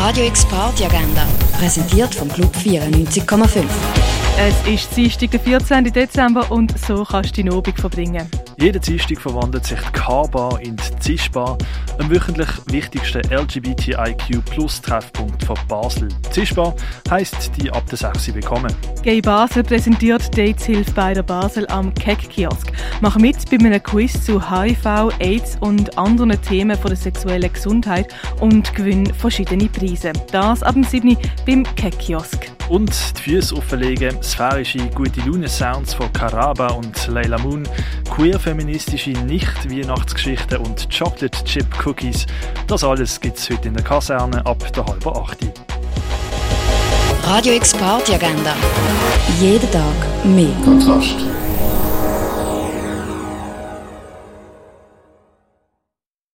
Radio X Party Agenda, präsentiert vom Club 94,5. Es ist Dienstag, der 14. Dezember und so kannst du die Abend verbringen. Jeden Dienstag verwandelt sich die K-Bar in die Zischbar, am wöchentlich wichtigsten LGBTIQ-Plus-Treffpunkt von Basel. Zischbar heisst die ab der 6 willkommen. Gay Basel präsentiert Dateshilfe bei der Basel am Keck-Kiosk. Mach mit bei einem Quiz zu HIV, AIDS und anderen Themen von der sexuellen Gesundheit und gewinn verschiedene Preise. Das ab dem 7. beim Keck-Kiosk. Und die Füße auflegen, sphärische gute Laune-Sounds von Karaba und Leila Moon, queer-feministische Nicht-Weihnachtsgeschichten und Chocolate-Chip-Cookies. Das alles gibt es heute in der Kaserne ab der halben 8. Radio X Party Agenda. Jeden Tag mehr. Kontrast.